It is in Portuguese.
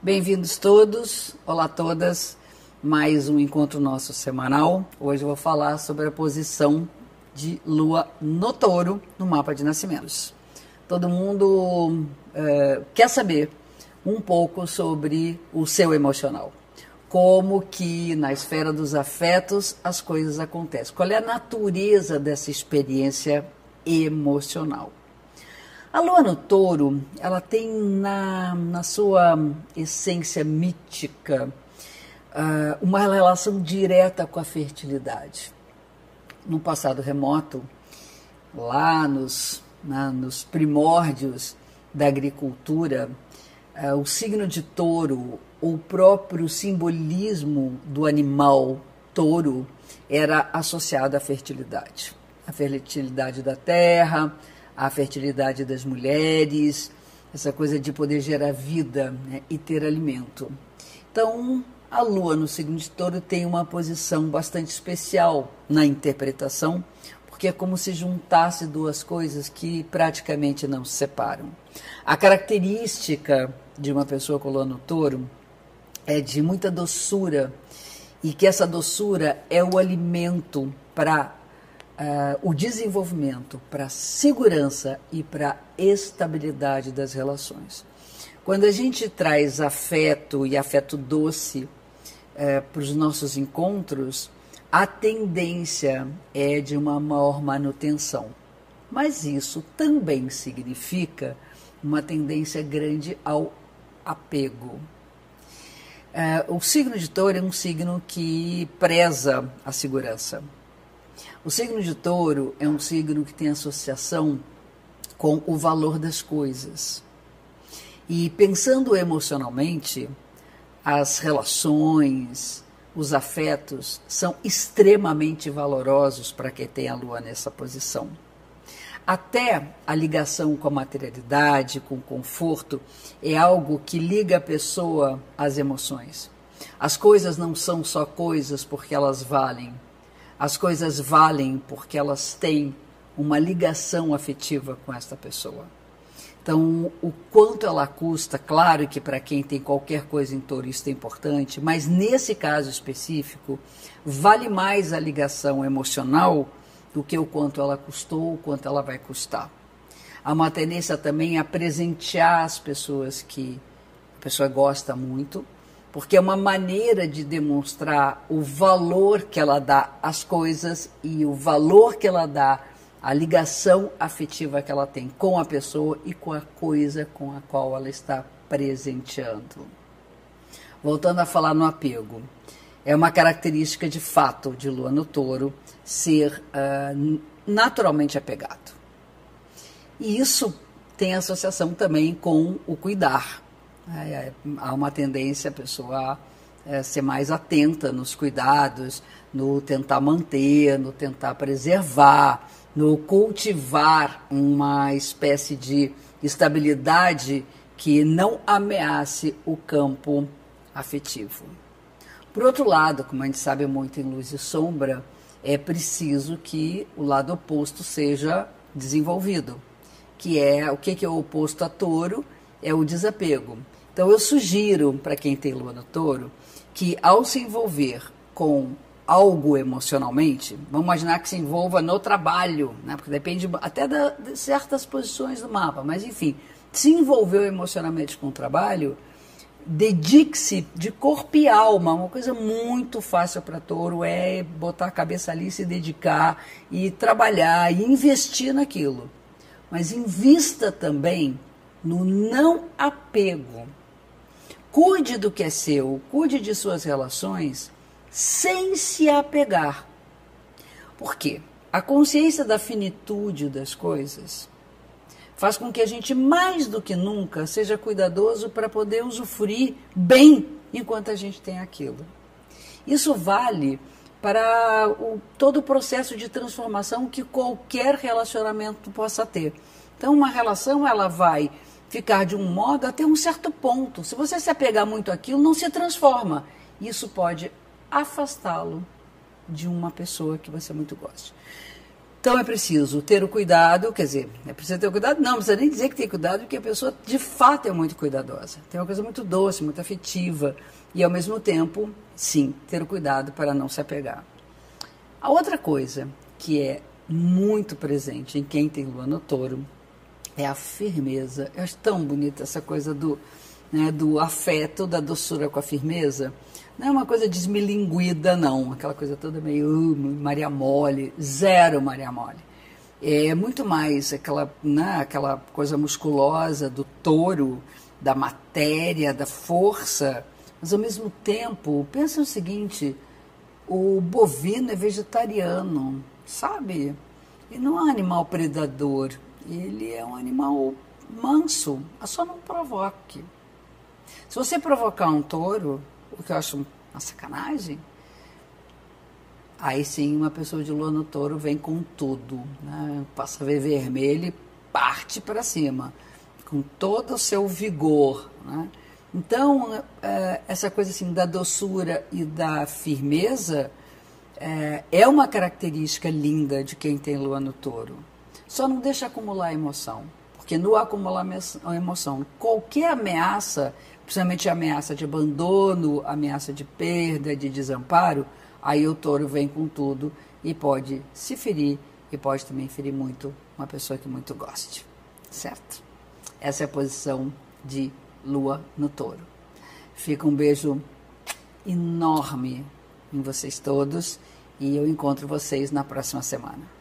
Bem-vindos todos, olá a todas, mais um encontro nosso semanal. Hoje eu vou falar sobre a posição de Lua no touro no mapa de nascimentos. Todo mundo é, quer saber um pouco sobre o seu emocional. Como que na esfera dos afetos as coisas acontecem. Qual é a natureza dessa experiência emocional? A lua no touro, ela tem na, na sua essência mítica uh, uma relação direta com a fertilidade. No passado remoto, lá nos, na, nos primórdios da agricultura, uh, o signo de touro, o próprio simbolismo do animal touro, era associado à fertilidade. A fertilidade da terra, a fertilidade das mulheres, essa coisa de poder gerar vida né, e ter alimento. Então, a Lua no signo de Touro tem uma posição bastante especial na interpretação, porque é como se juntasse duas coisas que praticamente não se separam. A característica de uma pessoa com Lua no Touro é de muita doçura e que essa doçura é o alimento para uh, o desenvolvimento, para a segurança e para a estabilidade das relações. Quando a gente traz afeto e afeto doce uh, para os nossos encontros, a tendência é de uma maior manutenção. Mas isso também significa uma tendência grande ao apego. Uh, o signo de touro é um signo que preza a segurança. O signo de touro é um signo que tem associação com o valor das coisas. E pensando emocionalmente, as relações, os afetos são extremamente valorosos para quem tem a lua nessa posição. Até a ligação com a materialidade, com o conforto, é algo que liga a pessoa às emoções. As coisas não são só coisas porque elas valem, as coisas valem porque elas têm uma ligação afetiva com esta pessoa. Então, o quanto ela custa, claro que para quem tem qualquer coisa em touro isso é importante, mas nesse caso específico, vale mais a ligação emocional do que o quanto ela custou, o quanto ela vai custar. Há uma tendência também a presentear as pessoas que a pessoa gosta muito, porque é uma maneira de demonstrar o valor que ela dá às coisas e o valor que ela dá à ligação afetiva que ela tem com a pessoa e com a coisa com a qual ela está presenteando. Voltando a falar no apego, é uma característica de fato de Lua no Touro ser uh, naturalmente apegado. E isso tem associação também com o cuidar é, é, há uma tendência a pessoa é, ser mais atenta nos cuidados, no tentar manter, no tentar preservar, no cultivar uma espécie de estabilidade que não ameace o campo afetivo. Por outro lado, como a gente sabe muito em luz e sombra, é preciso que o lado oposto seja desenvolvido, que é o que é o oposto a touro, é o desapego. Então eu sugiro para quem tem lua no touro que ao se envolver com algo emocionalmente, vamos imaginar que se envolva no trabalho, né? porque depende até da, de certas posições do mapa, mas enfim, se envolveu emocionalmente com o trabalho, dedique-se de corpo e alma. Uma coisa muito fácil para touro é botar a cabeça ali, se dedicar e trabalhar e investir naquilo. Mas invista também no não apego. Cuide do que é seu, cuide de suas relações sem se apegar. Por quê? A consciência da finitude das coisas faz com que a gente, mais do que nunca, seja cuidadoso para poder usufruir bem enquanto a gente tem aquilo. Isso vale para o, todo o processo de transformação que qualquer relacionamento possa ter. Então, uma relação ela vai ficar de um modo até um certo ponto. Se você se apegar muito àquilo, não se transforma. Isso pode afastá-lo de uma pessoa que você muito gosta. Então é preciso ter o cuidado, quer dizer, é preciso ter o cuidado, não, não precisa nem dizer que tem cuidado, porque a pessoa de fato é muito cuidadosa. Tem uma coisa muito doce, muito afetiva, e ao mesmo tempo, sim, ter o cuidado para não se apegar. A outra coisa que é muito presente em quem tem lua no touro é a firmeza. Eu acho tão bonita essa coisa do, né, do afeto, da doçura com a firmeza. Não é uma coisa desmilinguida, não. Aquela coisa toda meio uh, Maria Mole, zero Maria Mole. É muito mais aquela, né, aquela coisa musculosa do touro, da matéria, da força. Mas ao mesmo tempo, pensa o seguinte: o bovino é vegetariano, sabe? Ele não é um animal predador, ele é um animal manso, só não provoque. Se você provocar um touro, o que eu acho uma sacanagem, aí sim uma pessoa de lua no touro vem com tudo, né? passa a ver vermelho e parte para cima, com todo o seu vigor. Né? Então, é, essa coisa assim da doçura e da firmeza é, é uma característica linda de quem tem lua no touro. Só não deixa acumular emoção, porque no acumular emoção, qualquer ameaça, principalmente ameaça de abandono, ameaça de perda, de desamparo, aí o touro vem com tudo e pode se ferir e pode também ferir muito uma pessoa que muito goste, certo? Essa é a posição de lua no touro. Fica um beijo enorme em vocês todos e eu encontro vocês na próxima semana.